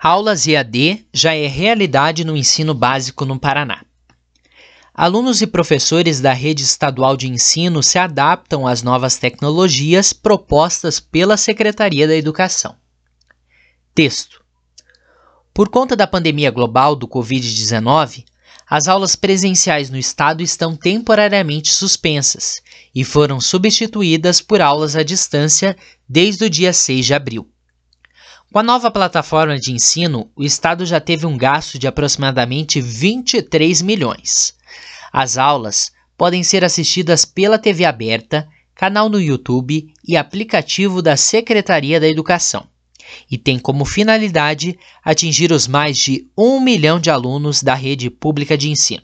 Aulas EAD já é realidade no ensino básico no Paraná. Alunos e professores da rede estadual de ensino se adaptam às novas tecnologias propostas pela Secretaria da Educação. Texto: Por conta da pandemia global do Covid-19, as aulas presenciais no estado estão temporariamente suspensas e foram substituídas por aulas à distância desde o dia 6 de abril. Com a nova plataforma de ensino, o Estado já teve um gasto de aproximadamente 23 milhões. As aulas podem ser assistidas pela TV aberta, canal no YouTube e aplicativo da Secretaria da Educação, e tem como finalidade atingir os mais de um milhão de alunos da rede pública de ensino.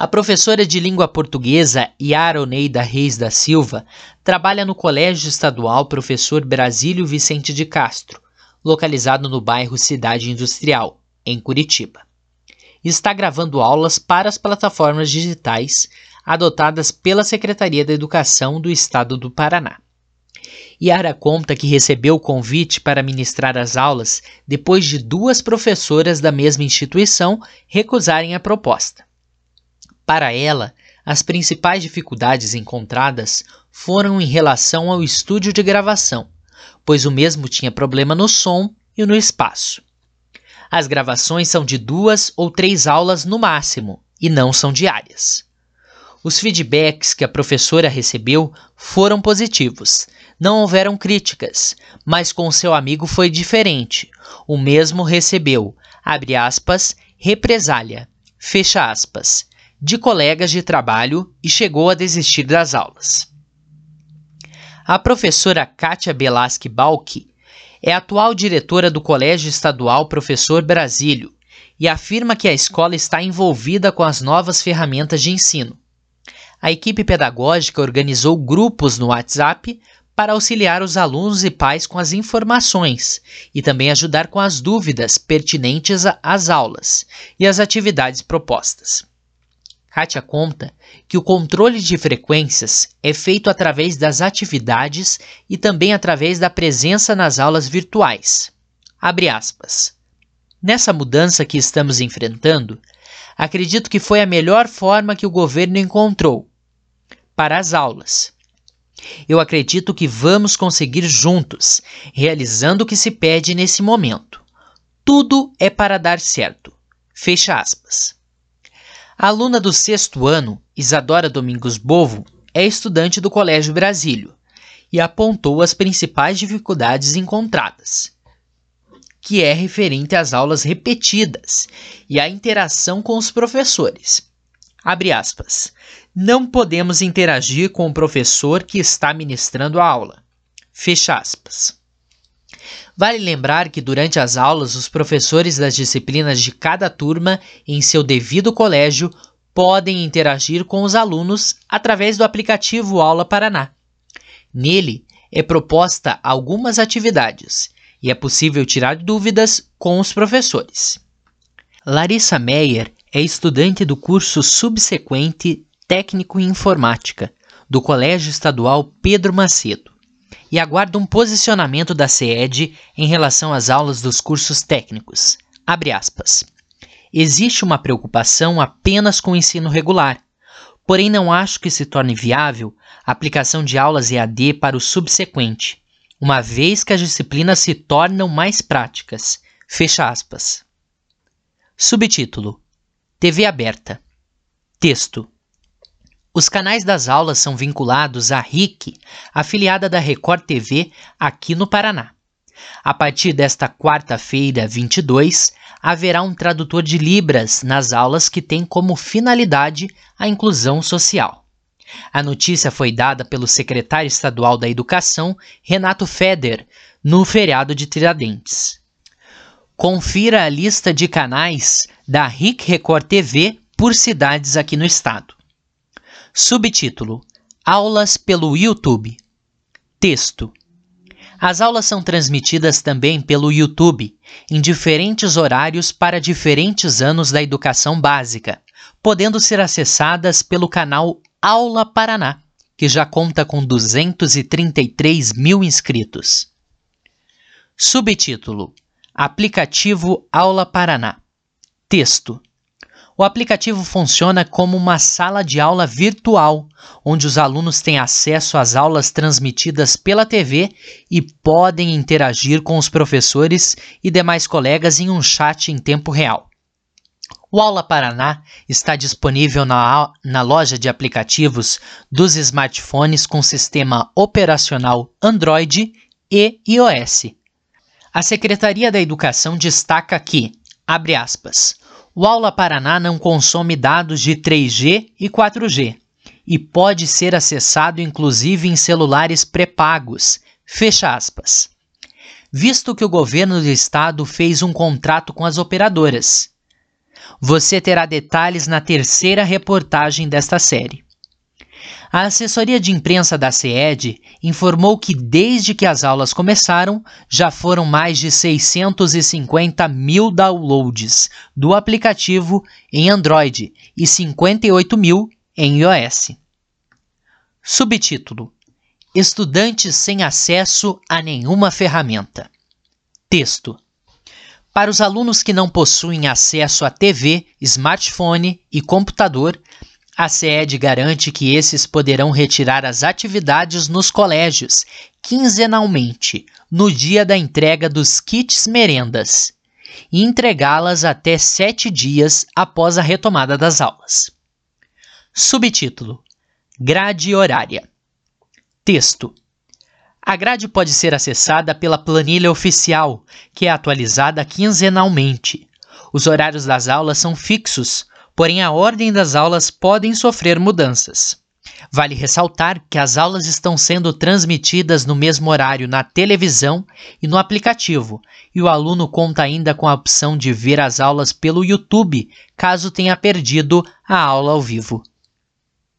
A professora de língua portuguesa Yara Oneida Reis da Silva trabalha no Colégio Estadual Professor Brasílio Vicente de Castro, localizado no bairro Cidade Industrial, em Curitiba. Está gravando aulas para as plataformas digitais adotadas pela Secretaria da Educação do Estado do Paraná. Yara conta que recebeu o convite para ministrar as aulas depois de duas professoras da mesma instituição recusarem a proposta. Para ela, as principais dificuldades encontradas foram em relação ao estúdio de gravação, pois o mesmo tinha problema no som e no espaço. As gravações são de duas ou três aulas no máximo e não são diárias. Os feedbacks que a professora recebeu foram positivos. Não houveram críticas, mas com seu amigo foi diferente. O mesmo recebeu, abre aspas, represália, fecha aspas, de colegas de trabalho e chegou a desistir das aulas. A professora Kátia Belasque Balki é atual diretora do Colégio Estadual Professor Brasílio e afirma que a escola está envolvida com as novas ferramentas de ensino. A equipe pedagógica organizou grupos no WhatsApp para auxiliar os alunos e pais com as informações e também ajudar com as dúvidas pertinentes às aulas e às atividades propostas. Kátia conta que o controle de frequências é feito através das atividades e também através da presença nas aulas virtuais. Nessa mudança que estamos enfrentando, acredito que foi a melhor forma que o governo encontrou para as aulas. Eu acredito que vamos conseguir juntos, realizando o que se pede nesse momento. Tudo é para dar certo. Fecha aspas. A aluna do sexto ano, Isadora Domingos Bovo, é estudante do Colégio Brasílio e apontou as principais dificuldades encontradas, que é referente às aulas repetidas e à interação com os professores. Abre aspas. Não podemos interagir com o professor que está ministrando a aula. Fecha aspas. Vale lembrar que durante as aulas, os professores das disciplinas de cada turma, em seu devido colégio, podem interagir com os alunos através do aplicativo Aula Paraná. Nele é proposta algumas atividades e é possível tirar dúvidas com os professores. Larissa Meyer é estudante do curso subsequente Técnico em Informática do Colégio Estadual Pedro Macedo e aguarda um posicionamento da CED em relação às aulas dos cursos técnicos. Existe uma preocupação apenas com o ensino regular, porém não acho que se torne viável a aplicação de aulas EAD para o subsequente, uma vez que as disciplinas se tornam mais práticas. Fecha aspas. Subtítulo: TV aberta. Texto: os canais das aulas são vinculados à RIC, afiliada da Record TV aqui no Paraná. A partir desta quarta-feira, 22, haverá um tradutor de Libras nas aulas que tem como finalidade a inclusão social. A notícia foi dada pelo secretário estadual da Educação, Renato Feder, no feriado de Tiradentes. Confira a lista de canais da RIC Record TV por cidades aqui no estado. Subtítulo: Aulas pelo YouTube. Texto: As aulas são transmitidas também pelo YouTube, em diferentes horários para diferentes anos da educação básica, podendo ser acessadas pelo canal Aula Paraná, que já conta com 233 mil inscritos. Subtítulo: Aplicativo Aula Paraná. Texto. O aplicativo funciona como uma sala de aula virtual, onde os alunos têm acesso às aulas transmitidas pela TV e podem interagir com os professores e demais colegas em um chat em tempo real. O Aula Paraná está disponível na, na loja de aplicativos dos smartphones com sistema operacional Android e iOS. A Secretaria da Educação destaca que, abre aspas, o Aula Paraná não consome dados de 3G e 4G e pode ser acessado inclusive em celulares pré-pagos. Fecha aspas. Visto que o governo do estado fez um contrato com as operadoras. Você terá detalhes na terceira reportagem desta série. A assessoria de imprensa da CED informou que desde que as aulas começaram, já foram mais de 650 mil downloads do aplicativo em Android e 58 mil em iOS. Subtítulo: Estudantes sem acesso a nenhuma ferramenta. Texto: Para os alunos que não possuem acesso a TV, smartphone e computador, a SED garante que esses poderão retirar as atividades nos colégios quinzenalmente, no dia da entrega dos kits merendas, e entregá-las até sete dias após a retomada das aulas. Subtítulo: Grade horária. Texto: A grade pode ser acessada pela planilha oficial, que é atualizada quinzenalmente. Os horários das aulas são fixos, porém a ordem das aulas podem sofrer mudanças. Vale ressaltar que as aulas estão sendo transmitidas no mesmo horário na televisão e no aplicativo, e o aluno conta ainda com a opção de ver as aulas pelo YouTube, caso tenha perdido a aula ao vivo.